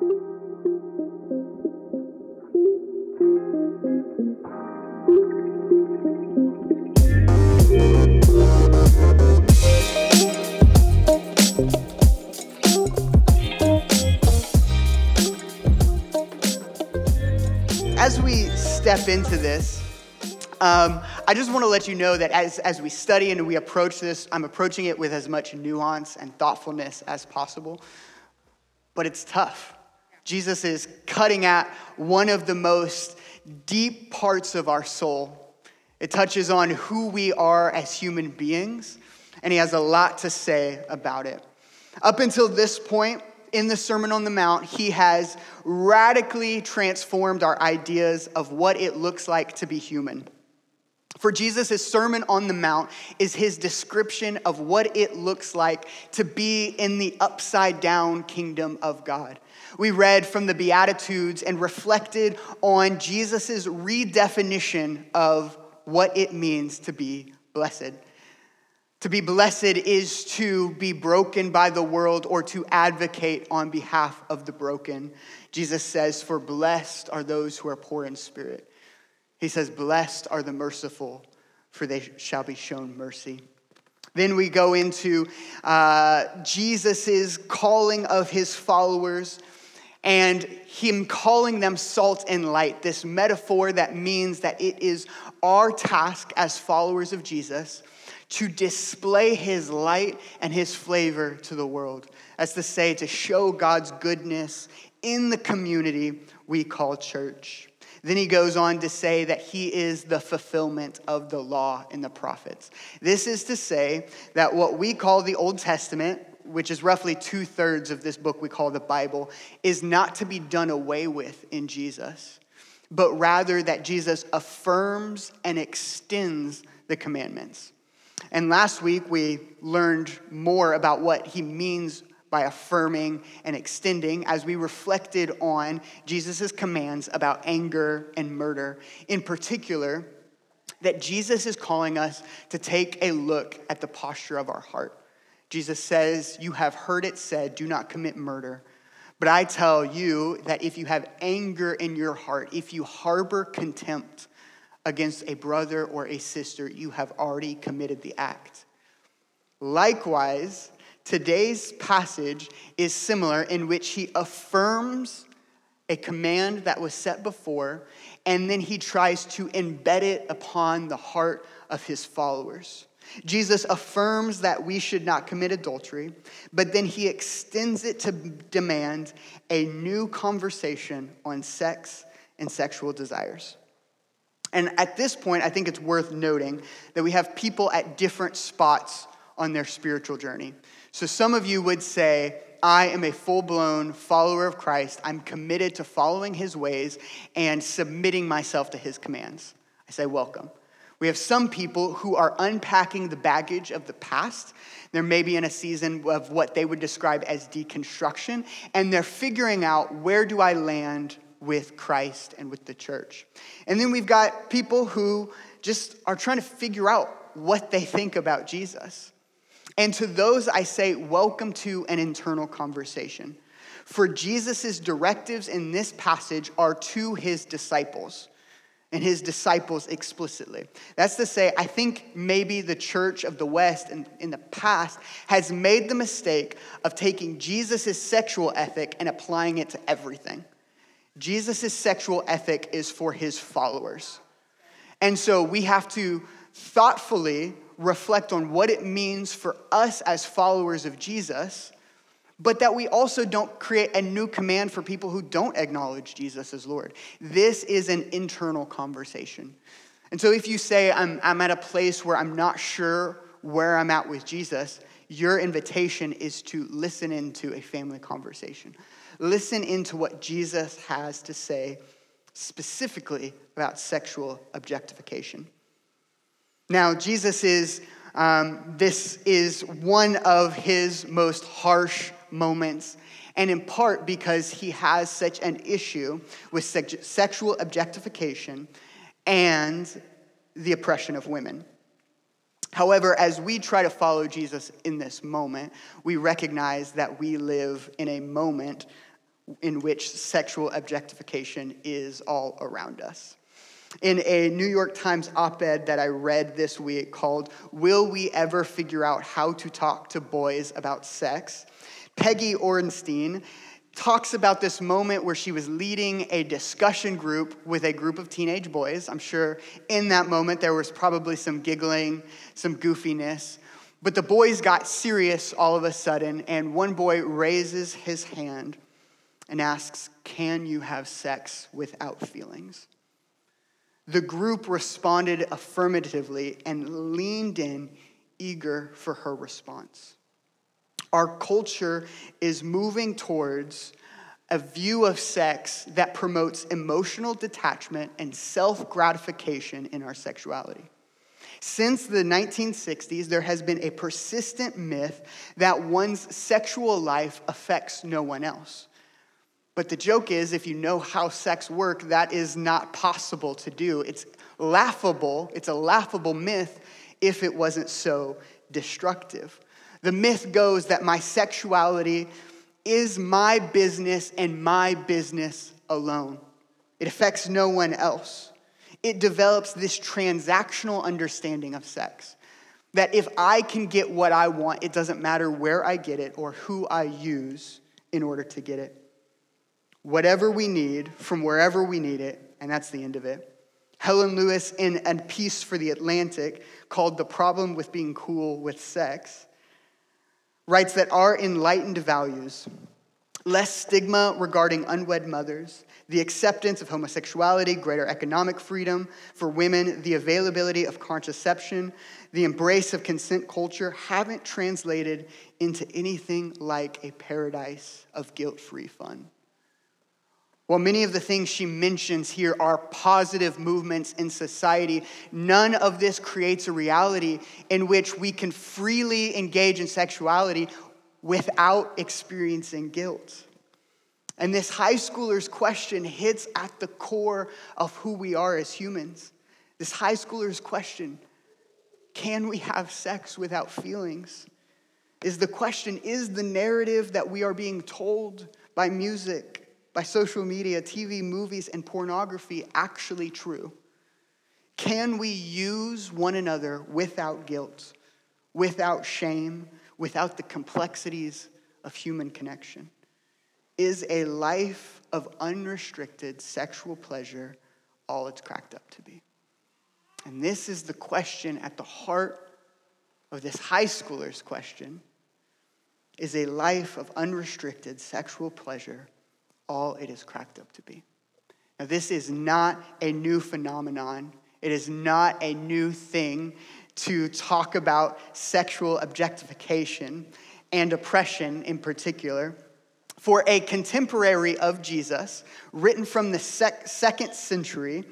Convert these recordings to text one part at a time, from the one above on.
As we step into this, um, I just want to let you know that as, as we study and we approach this, I'm approaching it with as much nuance and thoughtfulness as possible. But it's tough. Jesus is cutting at one of the most deep parts of our soul. It touches on who we are as human beings, and he has a lot to say about it. Up until this point, in the Sermon on the Mount, he has radically transformed our ideas of what it looks like to be human. For Jesus, Sermon on the Mount is his description of what it looks like to be in the upside down kingdom of God. We read from the Beatitudes and reflected on Jesus' redefinition of what it means to be blessed. To be blessed is to be broken by the world or to advocate on behalf of the broken. Jesus says, For blessed are those who are poor in spirit he says, Blessed are the merciful, for they shall be shown mercy. Then we go into uh, Jesus' calling of his followers and him calling them salt and light, this metaphor that means that it is our task as followers of Jesus to display his light and his flavor to the world. That's to say, to show God's goodness in the community we call church. Then he goes on to say that he is the fulfillment of the law and the prophets. This is to say that what we call the Old Testament, which is roughly two thirds of this book we call the Bible, is not to be done away with in Jesus, but rather that Jesus affirms and extends the commandments. And last week we learned more about what he means by affirming and extending as we reflected on Jesus' commands about anger and murder. In particular, that Jesus is calling us to take a look at the posture of our heart. Jesus says, You have heard it said, do not commit murder. But I tell you that if you have anger in your heart, if you harbor contempt against a brother or a sister, you have already committed the act. Likewise, Today's passage is similar in which he affirms a command that was set before, and then he tries to embed it upon the heart of his followers. Jesus affirms that we should not commit adultery, but then he extends it to demand a new conversation on sex and sexual desires. And at this point, I think it's worth noting that we have people at different spots on their spiritual journey. So some of you would say, I am a full blown follower of Christ. I'm committed to following his ways and submitting myself to his commands. I say, welcome. We have some people who are unpacking the baggage of the past. They're maybe in a season of what they would describe as deconstruction, and they're figuring out where do I land with Christ and with the church. And then we've got people who just are trying to figure out what they think about Jesus. And to those, I say, welcome to an internal conversation. For Jesus' directives in this passage are to his disciples and his disciples explicitly. That's to say, I think maybe the church of the West in, in the past has made the mistake of taking Jesus' sexual ethic and applying it to everything. Jesus' sexual ethic is for his followers. And so we have to thoughtfully reflect on what it means for us as followers of Jesus, but that we also don't create a new command for people who don't acknowledge Jesus as Lord. This is an internal conversation. And so if you say, I'm, I'm at a place where I'm not sure where I'm at with Jesus, your invitation is to listen into a family conversation. Listen into what Jesus has to say specifically about sexual objectification. Now, Jesus is, um, this is one of his most harsh moments, and in part because he has such an issue with sex- sexual objectification and the oppression of women. However, as we try to follow Jesus in this moment, we recognize that we live in a moment in which sexual objectification is all around us. In a New York Times op ed that I read this week called Will We Ever Figure Out How to Talk to Boys About Sex? Peggy Orenstein talks about this moment where she was leading a discussion group with a group of teenage boys. I'm sure in that moment there was probably some giggling, some goofiness. But the boys got serious all of a sudden, and one boy raises his hand and asks, Can you have sex without feelings? The group responded affirmatively and leaned in, eager for her response. Our culture is moving towards a view of sex that promotes emotional detachment and self gratification in our sexuality. Since the 1960s, there has been a persistent myth that one's sexual life affects no one else. But the joke is, if you know how sex works, that is not possible to do. It's laughable, it's a laughable myth if it wasn't so destructive. The myth goes that my sexuality is my business and my business alone. It affects no one else. It develops this transactional understanding of sex. That if I can get what I want, it doesn't matter where I get it or who I use in order to get it. Whatever we need from wherever we need it, and that's the end of it. Helen Lewis, in a piece for The Atlantic called The Problem with Being Cool with Sex, writes that our enlightened values, less stigma regarding unwed mothers, the acceptance of homosexuality, greater economic freedom for women, the availability of contraception, the embrace of consent culture haven't translated into anything like a paradise of guilt free fun. While many of the things she mentions here are positive movements in society, none of this creates a reality in which we can freely engage in sexuality without experiencing guilt. And this high schooler's question hits at the core of who we are as humans. This high schooler's question can we have sex without feelings? Is the question, is the narrative that we are being told by music, by social media, TV, movies, and pornography actually true? Can we use one another without guilt, without shame, without the complexities of human connection? Is a life of unrestricted sexual pleasure all it's cracked up to be? And this is the question at the heart of this high schooler's question is a life of unrestricted sexual pleasure all it is cracked up to be. Now, this is not a new phenomenon. It is not a new thing to talk about sexual objectification and oppression in particular. For a contemporary of Jesus, written from the sec- second century,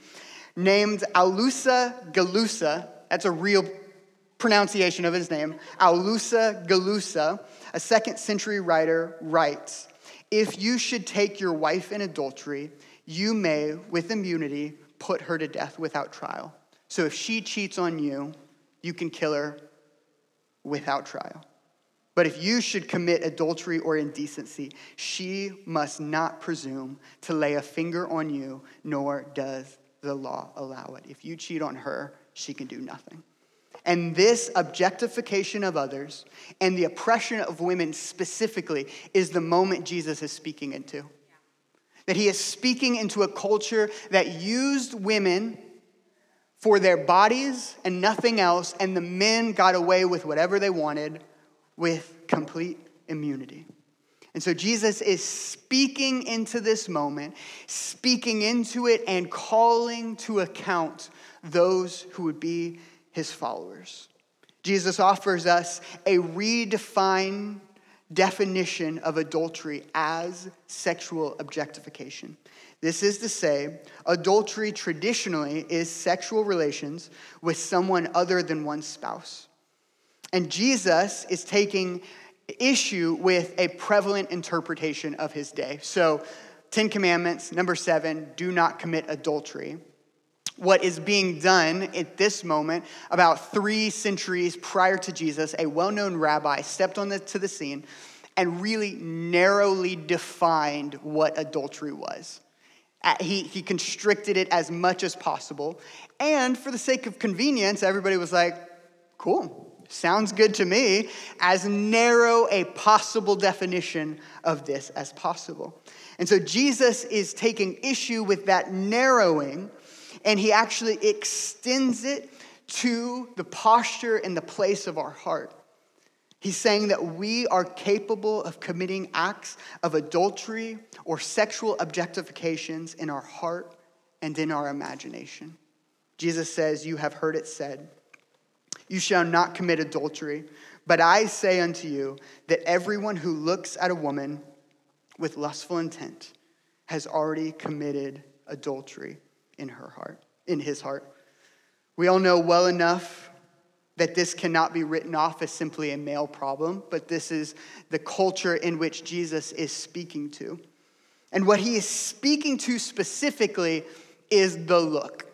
named Aulus Gellius, that's a real pronunciation of his name, Aulus Gellius, a second century writer, writes if you should take your wife in adultery, you may, with immunity, put her to death without trial. So if she cheats on you, you can kill her without trial. But if you should commit adultery or indecency, she must not presume to lay a finger on you, nor does the law allow it. If you cheat on her, she can do nothing. And this objectification of others and the oppression of women specifically is the moment Jesus is speaking into. That he is speaking into a culture that used women for their bodies and nothing else, and the men got away with whatever they wanted with complete immunity. And so Jesus is speaking into this moment, speaking into it, and calling to account those who would be his followers. Jesus offers us a redefined definition of adultery as sexual objectification. This is to say, adultery traditionally is sexual relations with someone other than one's spouse. And Jesus is taking issue with a prevalent interpretation of his day. So, Ten Commandments, number seven, do not commit adultery what is being done at this moment, about three centuries prior to Jesus, a well known rabbi stepped on the, the scene and really narrowly defined what adultery was. Uh, he, he constricted it as much as possible. And for the sake of convenience, everybody was like, cool, sounds good to me, as narrow a possible definition of this as possible. And so Jesus is taking issue with that narrowing, and he actually extends it to the posture and the place of our heart. He's saying that we are capable of committing acts of adultery or sexual objectifications in our heart and in our imagination. Jesus says, You have heard it said, You shall not commit adultery. But I say unto you that everyone who looks at a woman with lustful intent has already committed adultery in her heart, in his heart. We all know well enough that this cannot be written off as simply a male problem, but this is the culture in which Jesus is speaking to. And what he is speaking to specifically is the look.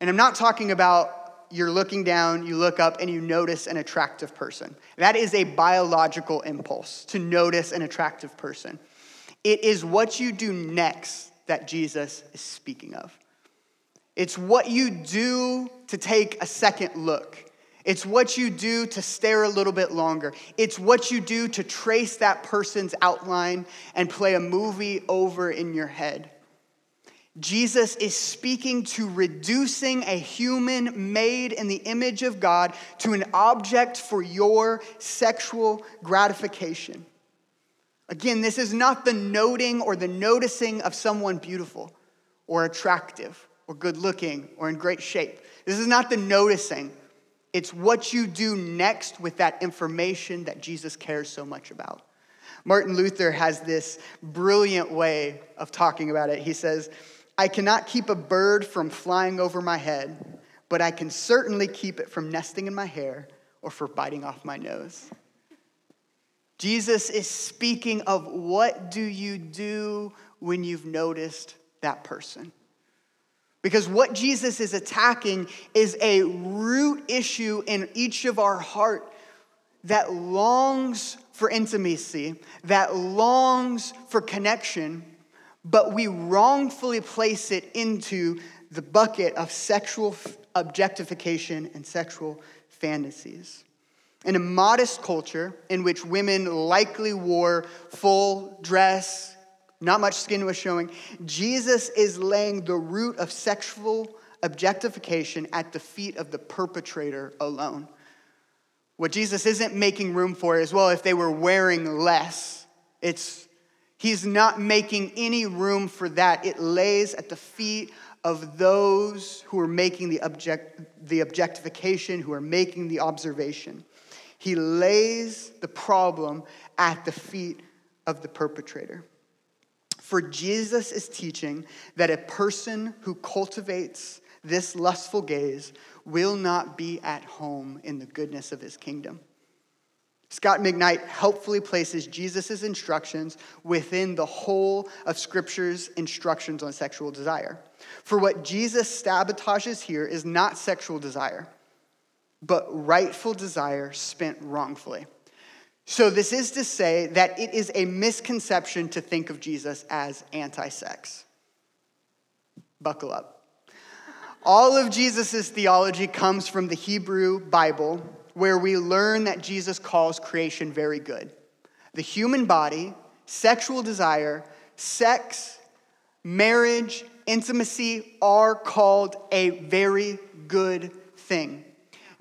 And I'm not talking about you're looking down, you look up, and you notice an attractive person. That is a biological impulse to notice an attractive person. It is what you do next that Jesus is speaking of. It's what you do to take a second look. It's what you do to stare a little bit longer. It's what you do to trace that person's outline and play a movie over in your head. Jesus is speaking to reducing a human made in the image of God to an object for your sexual gratification. Again, this is not the noting or the noticing of someone beautiful or attractive or good looking or in great shape. This is not the noticing. It's what you do next with that information that Jesus cares so much about. Martin Luther has this brilliant way of talking about it. He says, I cannot keep a bird from flying over my head, but I can certainly keep it from nesting in my hair or for biting off my nose. Jesus is speaking of what do you do when you've noticed that person? Because what Jesus is attacking is a root issue in each of our heart that longs for intimacy, that longs for connection, but we wrongfully place it into the bucket of sexual objectification and sexual fantasies. In a modest culture in which women likely wore full dress, not much skin was showing. Jesus is laying the root of sexual objectification at the feet of the perpetrator alone. What Jesus isn't making room for is well, if they were wearing less, it's he's not making any room for that. It lays at the feet of those who are making the, object, the objectification, who are making the observation. He lays the problem at the feet of the perpetrator. For Jesus is teaching that a person who cultivates this lustful gaze will not be at home in the goodness of his kingdom. Scot McKnight helpfully places Jesus' instructions within the whole of Scripture's instructions on sexual desire. For what Jesus sabotages here is not sexual desire, but rightful desire spent wrongfully. So, this is to say that it is a misconception to think of Jesus as anti sex. Buckle up. All of Jesus' theology comes from the Hebrew Bible, where we learn that Jesus calls creation very good. The human body, sexual desire, sex, marriage, intimacy are called a very good thing.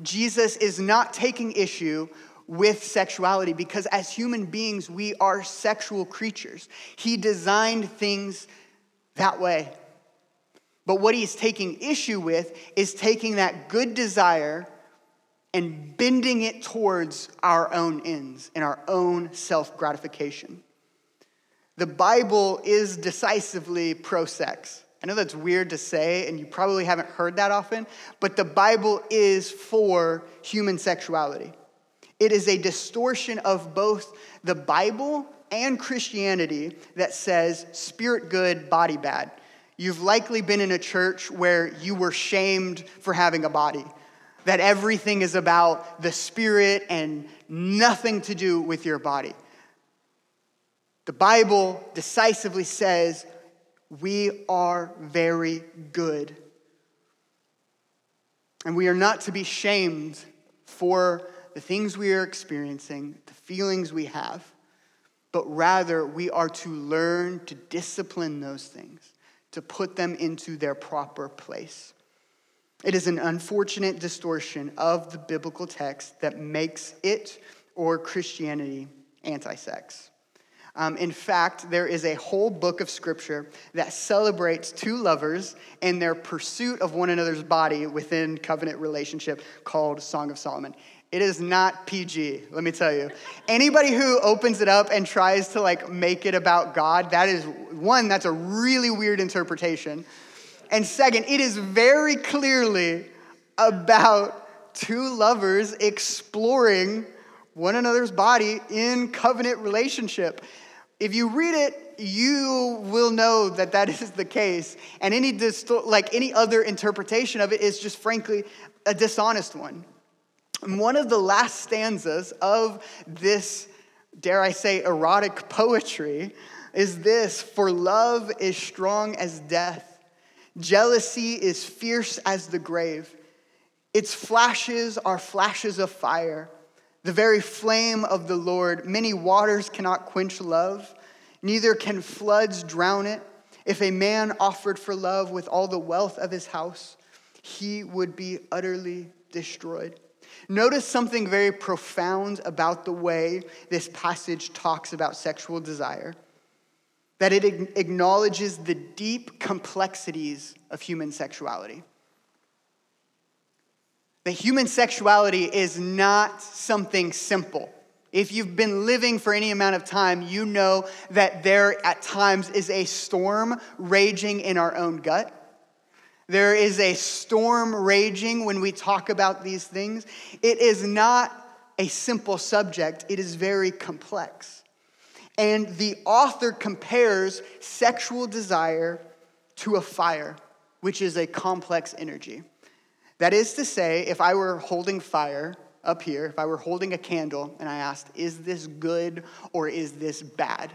Jesus is not taking issue with sexuality because as human beings, we are sexual creatures. He designed things that way. But what he's taking issue with is taking that good desire and bending it towards our own ends and our own self gratification. The Bible is decisively pro sex. I know that's weird to say, and you probably haven't heard that often, but the Bible is for human sexuality. It is a distortion of both the Bible and Christianity that says spirit good, body bad. You've likely been in a church where you were shamed for having a body. that everything is about the spirit and nothing to do with your body. The Bible decisively says we are very good. And we are not to be shamed for the things we are experiencing, the feelings we have, but rather we are to learn to discipline those things, to put them into their proper place. It is an unfortunate distortion of the biblical text that makes it or Christianity anti sex. Um, in fact, there is a whole book of scripture that celebrates two lovers and their pursuit of one another's body within covenant relationship called Song of Solomon. It is not PG, let me tell you. Anybody who opens it up and tries to like make it about God, that is one, that's a really weird interpretation. And second, it is very clearly about two lovers exploring one another's body in covenant relationship. If you read it, you will know that that is the case. And any like any other interpretation of it is just frankly a dishonest one. One of the last stanzas of this, dare I say, erotic poetry is this For love is strong as death, jealousy is fierce as the grave. Its flashes are flashes of fire the very flame of the Lord. Many waters cannot quench love, neither can floods drown it. If a man offered for love with all the wealth of his house, he would be utterly destroyed. Notice something very profound about the way this passage talks about sexual desire that it acknowledges the deep complexities of human sexuality. That human sexuality is not something simple. If you've been living for any amount of time, you know that there at times is a storm raging in our own gut. There is a storm raging when we talk about these things. It is not a simple subject, it is very complex. And the author compares sexual desire to a fire, which is a complex energy. That is to say, if I were holding fire up here, if I were holding a candle and I asked, is this good or is this bad?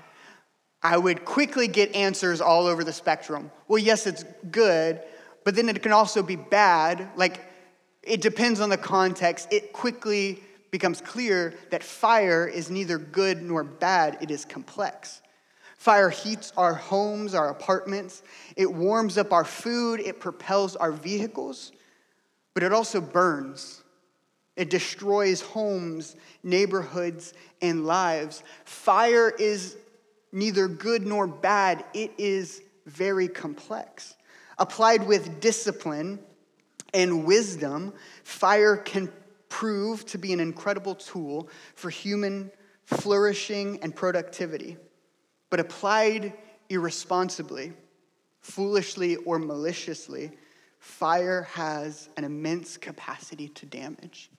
I would quickly get answers all over the spectrum. Well, yes, it's good, but then it can also be bad. Like, it depends on the context. It quickly becomes clear that fire is neither good nor bad, it is complex. Fire heats our homes, our apartments, it warms up our food, it propels our vehicles but it also burns. It destroys homes, neighborhoods, and lives. Fire is neither good nor bad, it is very complex. Applied with discipline and wisdom, fire can prove to be an incredible tool for human flourishing and productivity. But applied irresponsibly, foolishly, or maliciously, fire has an immense capacity to damage.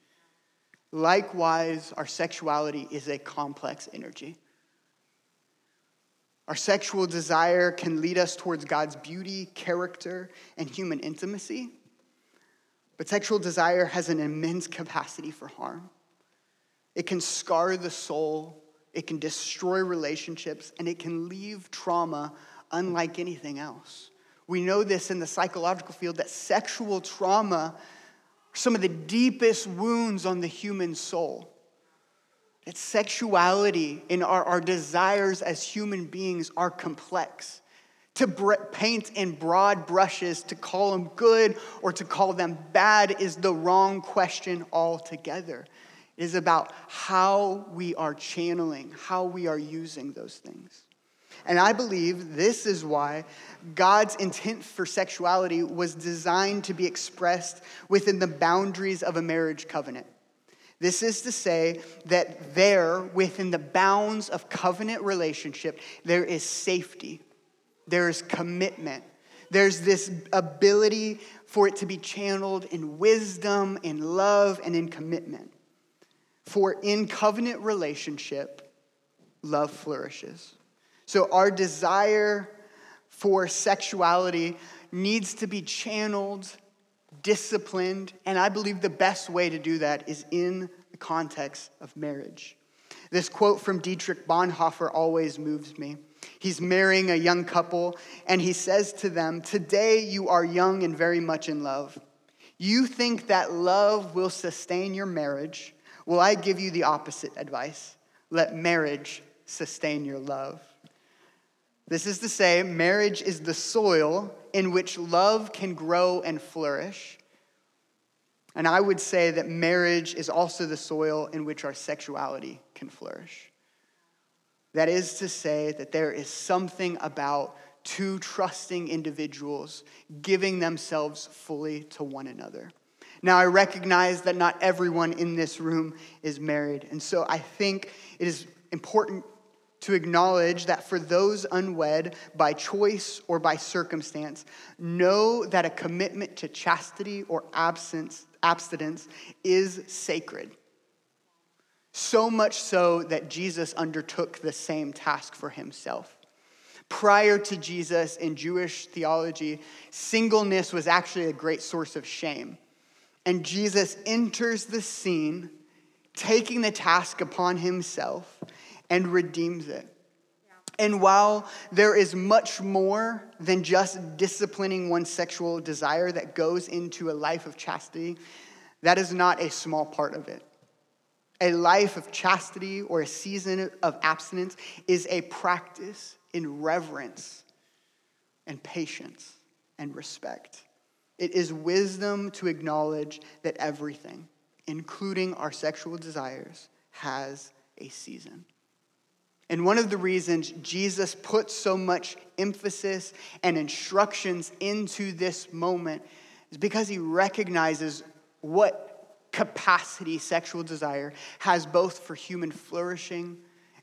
Likewise, our sexuality is a complex energy. Our sexual desire can lead us towards God's beauty, character, and human intimacy. But sexual desire has an immense capacity for harm. It can scar the soul, it can destroy relationships, and it can leave trauma unlike anything else. We know this in the psychological field that sexual trauma are some of the deepest wounds on the human soul. That sexuality and our, our desires as human beings are complex. To paint in broad brushes, to call them good or to call them bad is the wrong question altogether. It is about how we are channeling, how we are using those things. And I believe this is why God's intent for sexuality was designed to be expressed within the boundaries of a marriage covenant. This is to say that there, within the bounds of covenant relationship, there is safety, there is commitment, there's this ability for it to be channeled in wisdom, in love, and in commitment. For in covenant relationship, love flourishes. So our desire for sexuality needs to be channeled disciplined, and I believe the best way to do that is in the context of marriage. This quote from Dietrich Bonhoeffer always moves me. He's marrying a young couple, and he says to them, Today you are young and very much in love. You think that love will sustain your marriage. Well, I give you the opposite advice let marriage sustain your love. This is to say, marriage is the soil in which love can grow and flourish. And I would say that marriage is also the soil in which our sexuality can flourish. That is to say, that there is something about two trusting individuals giving themselves fully to one another. Now, I recognize that not everyone in this room is married, and so I think it is important to acknowledge that for those unwed by choice or by circumstance, know that a commitment to chastity or absence, abstinence is sacred. So much so that Jesus undertook the same task for himself. Prior to Jesus in Jewish theology, singleness was actually a great source of shame. And Jesus enters the scene, taking the task upon himself and redeems it. And while there is much more than just disciplining one's sexual desire that goes into a life of chastity, that is not a small part of it. A life of chastity or a season of abstinence is a practice in reverence and patience and respect. It is wisdom to acknowledge that everything, including our sexual desires, has a season. And one of the reasons Jesus put so much emphasis and instructions into this moment is because he recognizes what capacity sexual desire has both for human flourishing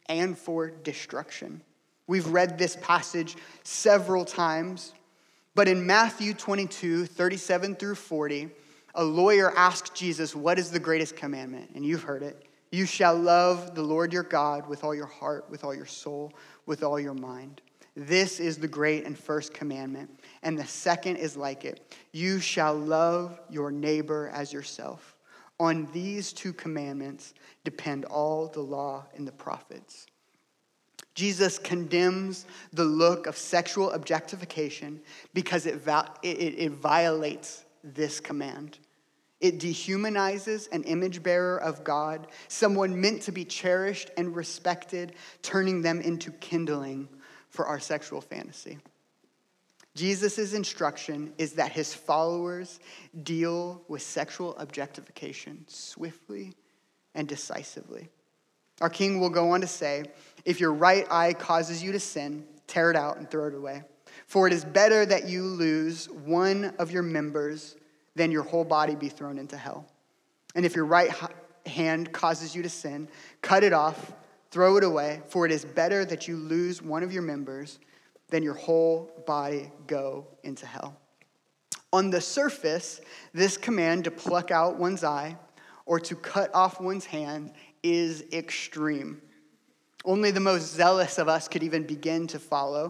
and for destruction. We've read this passage several times, but in Matthew 22, 37 through 40, a lawyer asked Jesus, What is the greatest commandment? And you've heard it. You shall love the Lord your God with all your heart, with all your soul, with all your mind. This is the great and first commandment. And the second is like it You shall love your neighbor as yourself. On these two commandments depend all the law and the prophets. Jesus condemns the look of sexual objectification because it, it, it violates this command. It dehumanizes an image bearer of God, someone meant to be cherished and respected, turning them into kindling for our sexual fantasy. Jesus' instruction is that his followers deal with sexual objectification swiftly and decisively. Our king will go on to say, If your right eye causes you to sin, tear it out and throw it away. For it is better that you lose one of your members then your whole body be thrown into hell. And if your right hand causes you to sin, cut it off, throw it away, for it is better that you lose one of your members than your whole body go into hell. On the surface, this command to pluck out one's eye or to cut off one's hand is extreme. Only the most zealous of us could even begin to follow.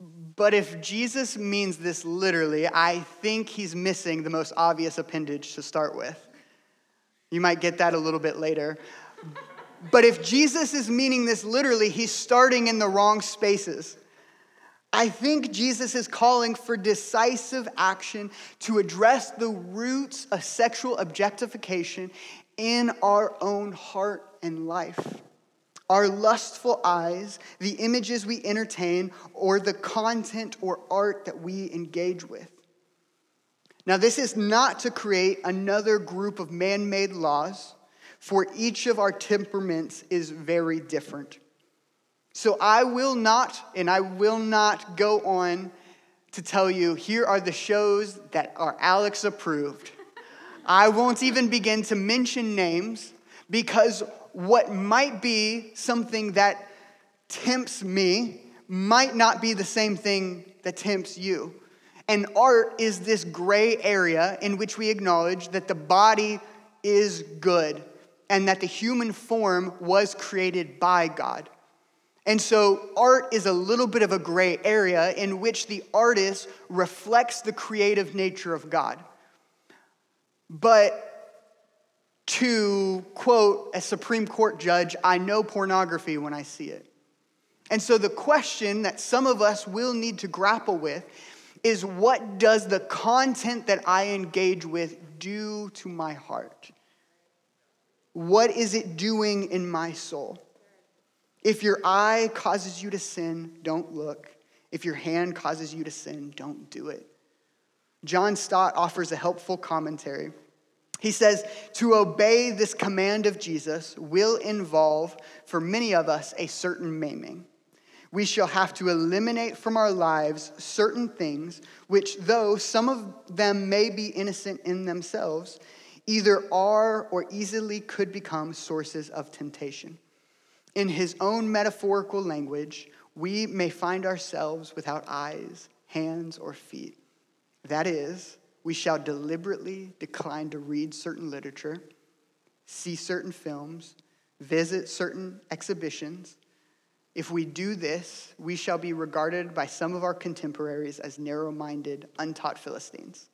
But if Jesus means this literally, I think he's missing the most obvious appendage to start with. You might get that a little bit later. But if Jesus is meaning this literally, he's starting in the wrong spaces. I think Jesus is calling for decisive action to address the roots of sexual objectification in our own heart and life our lustful eyes, the images we entertain, or the content or art that we engage with. Now, this is not to create another group of man made laws, for each of our temperaments is very different. So I will not, and I will not go on to tell you here are the shows that are Alex approved. I won't even begin to mention names because what might be something that tempts me might not be the same thing that tempts you. And art is this gray area in which we acknowledge that the body is good and that the human form was created by God. And so, art is a little bit of a gray area in which the artist reflects the creative nature of God. But to quote a Supreme Court judge, I know pornography when I see it. And so the question that some of us will need to grapple with is what does the content that I engage with do to my heart? What is it doing in my soul? If your eye causes you to sin, don't look. If your hand causes you to sin, don't do it. John Stott offers a helpful commentary. He says, to obey this command of Jesus will involve, for many of us, a certain maiming. We shall have to eliminate from our lives certain things which, though some of them may be innocent in themselves, either are or easily could become sources of temptation. In his own metaphorical language, we may find ourselves without eyes, hands, or feet. That is, we shall deliberately decline to read certain literature, see certain films, visit certain exhibitions. If we do this, we shall be regarded by some of our contemporaries as narrow minded, untaught Philistines.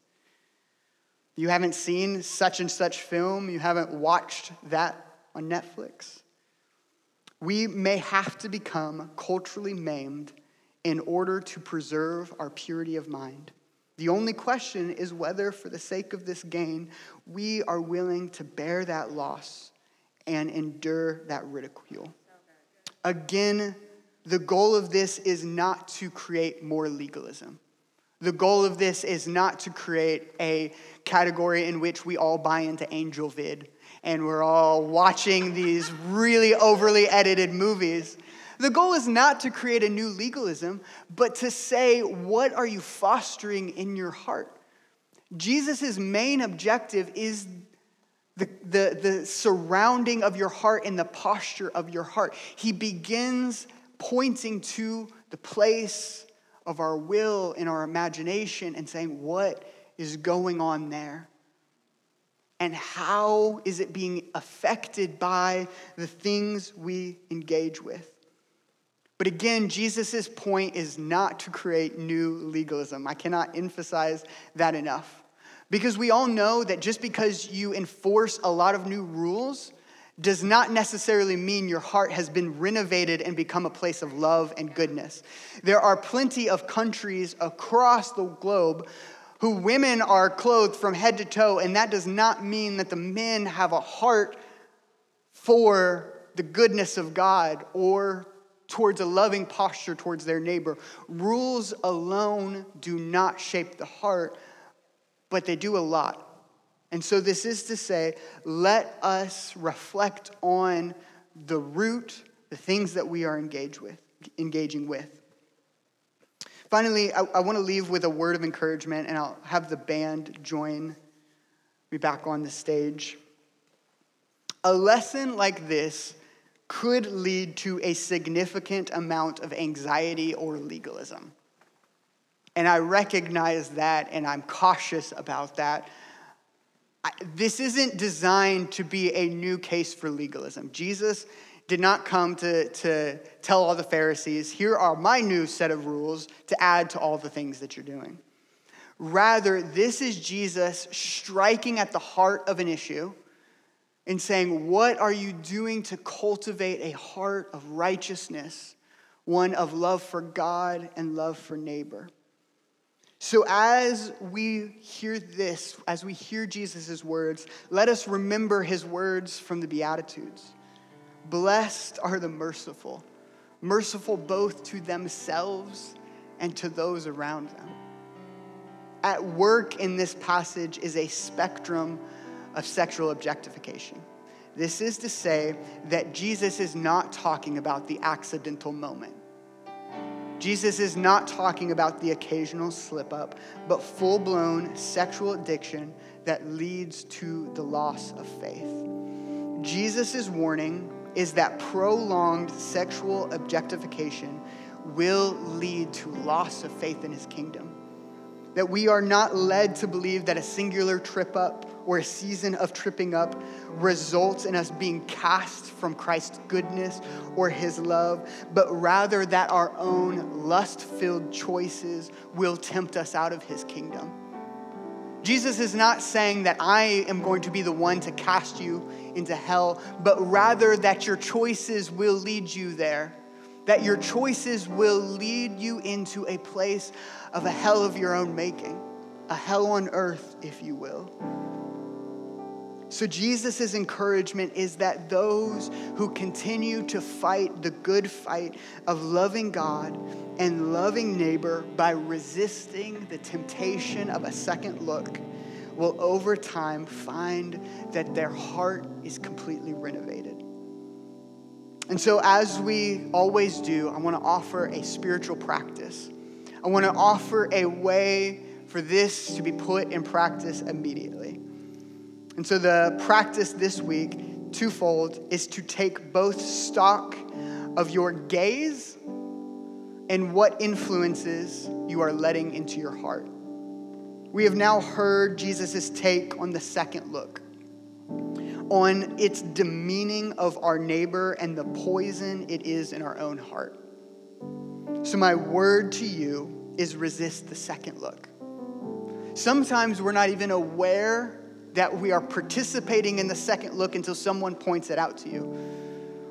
You haven't seen such and such film, you haven't watched that on Netflix. We may have to become culturally maimed in order to preserve our purity of mind. The only question is whether, for the sake of this gain, we are willing to bear that loss and endure that ridicule. Again, the goal of this is not to create more legalism. The goal of this is not to create a category in which we all buy into Angel Vid and we're all watching these really overly edited movies. The goal is not to create a new legalism, but to say, what are you fostering in your heart? Jesus' main objective is the, the, the surrounding of your heart and the posture of your heart. He begins pointing to the place of our will and our imagination and saying, what is going on there? And how is it being affected by the things we engage with? But again, Jesus' point is not to create new legalism. I cannot emphasize that enough. Because we all know that just because you enforce a lot of new rules does not necessarily mean your heart has been renovated and become a place of love and goodness. There are plenty of countries across the globe who women are clothed from head to toe, and that does not mean that the men have a heart for the goodness of God or towards a loving posture towards their neighbor. Rules alone do not shape the heart, but they do a lot. And so, this is to say, let us reflect on the root, the things that we are engaged with, engaging with. Finally, I, I want to leave with a word of encouragement, and I'll have the band join me back on the stage. A lesson like this could lead to a significant amount of anxiety or legalism. And I recognize that and I'm cautious about that. This isn't designed to be a new case for legalism. Jesus did not come to, to tell all the Pharisees, here are my new set of rules to add to all the things that you're doing. Rather, this is Jesus striking at the heart of an issue in saying, What are you doing to cultivate a heart of righteousness, one of love for God and love for neighbor? So, as we hear this, as we hear Jesus' words, let us remember his words from the Beatitudes. Blessed are the merciful, merciful both to themselves and to those around them. At work in this passage is a spectrum of sexual objectification. This is to say that Jesus is not talking about the accidental moment. Jesus is not talking about the occasional slip up, but full blown sexual addiction that leads to the loss of faith. Jesus' warning is that prolonged sexual objectification will lead to loss of faith in his kingdom. That we are not led to believe that a singular trip up or a season of tripping up results in us being cast from Christ's goodness or his love, but rather that our own lust filled choices will tempt us out of his kingdom. Jesus is not saying that I am going to be the one to cast you into hell, but rather that your choices will lead you there. That your choices will lead you into a place of a hell of your own making, a hell on earth, if you will. So, Jesus' encouragement is that those who continue to fight the good fight of loving God and loving neighbor by resisting the temptation of a second look will over time find that their heart is completely renovated. And so, as we always do, I want to offer a spiritual practice. I want to offer a way for this to be put in practice immediately. And so the practice this week, twofold, is to take both stock of your gaze and what influences you are letting into your heart. We have now heard Jesus' take on the second look, on its demeaning of our neighbor and the poison it is in our own heart. So, my word to you is resist the second look. Sometimes we're not even aware that we are participating in the second look until someone points it out to you.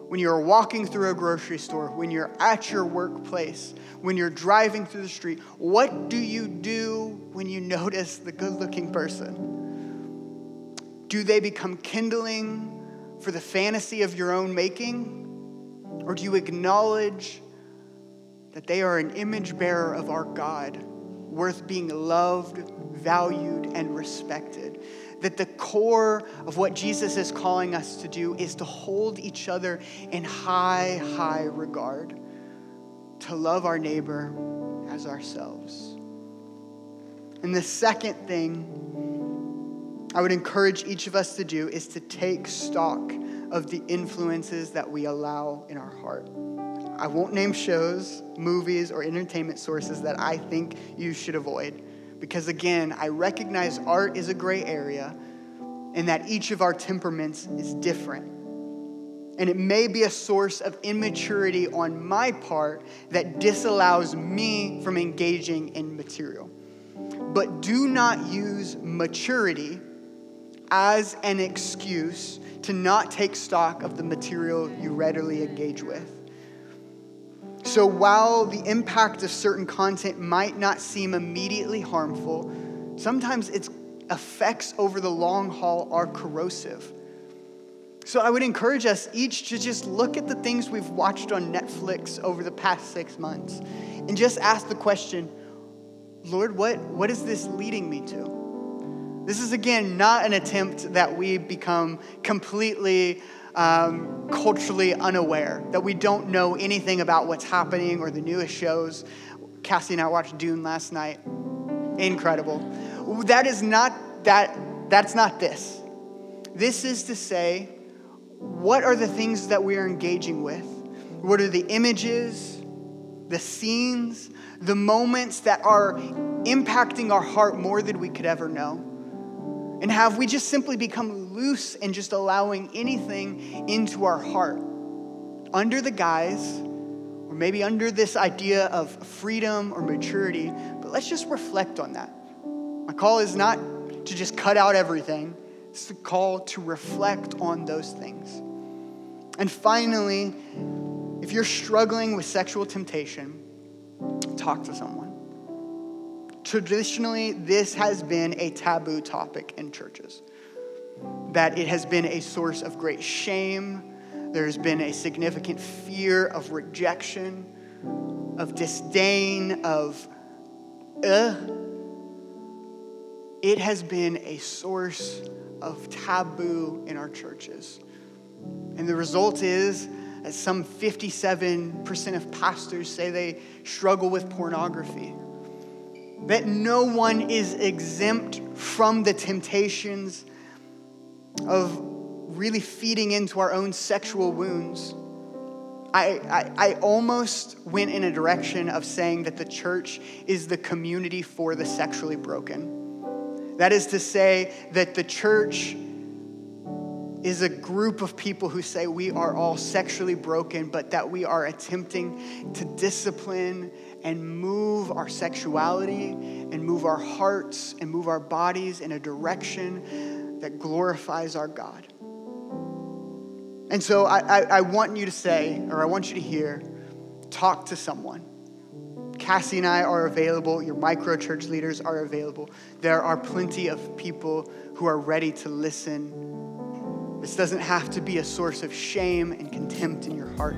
When you're walking through a grocery store, when you're at your workplace, when you're driving through the street, what do you do when you notice the good looking person? Do they become kindling for the fantasy of your own making? Or do you acknowledge that they are an image bearer of our God, worth being loved, valued, and respected? That the core of what Jesus is calling us to do is to hold each other in high, high regard, to love our neighbor as ourselves. And the second thing I would encourage each of us to do is to take stock of the influences that we allow in our heart. I won't name shows, movies, or entertainment sources that I think you should avoid. Because again, I recognize art is a gray area and that each of our temperaments is different. And it may be a source of immaturity on my part that disallows me from engaging in material. But do not use maturity as an excuse to not take stock of the material you readily engage with. So while the impact of certain content might not seem immediately harmful, sometimes its effects over the long haul are corrosive. So I would encourage us each to just look at the things we've watched on Netflix over the past six months and just ask the question Lord, what, what is this leading me to? This is, again, not an attempt that we become completely um, culturally unaware, that we don't know anything about what's happening or the newest shows. Cassie and I watched Dune last night. Incredible. That is not that, that's not this. This is to say, what are the things that we are engaging with? What are the images, the scenes, the moments that are impacting our heart more than we could ever know? And have we just simply become loose and just allowing anything into our heart under the guise, or maybe under this idea of freedom or maturity? But let's just reflect on that. My call is not to just cut out everything, it's the call to reflect on those things. And finally, if you're struggling with sexual temptation, talk to someone traditionally, this has been a taboo topic in churches. That it has been a source of great shame. There's been a significant fear of rejection, of disdain, of uh. It has been a source of taboo in our churches. And the result is that some 57% of pastors say they struggle with pornography that no one is exempt from the temptations of really feeding into our own sexual wounds. I, I, I, almost went in a direction of saying that the church is the community for the sexually broken. That is to say, that the church is a group of people who say we are all sexually broken, but that we are attempting to discipline and move our sexuality and move our hearts and move our bodies in a direction that glorifies our God. And so I, I, I want you to say, or I want you to hear, talk to someone. Cassie and I are available. Your micro church leaders are available. There are plenty of people who are ready to listen. This doesn't have to be a source of shame and contempt in your heart.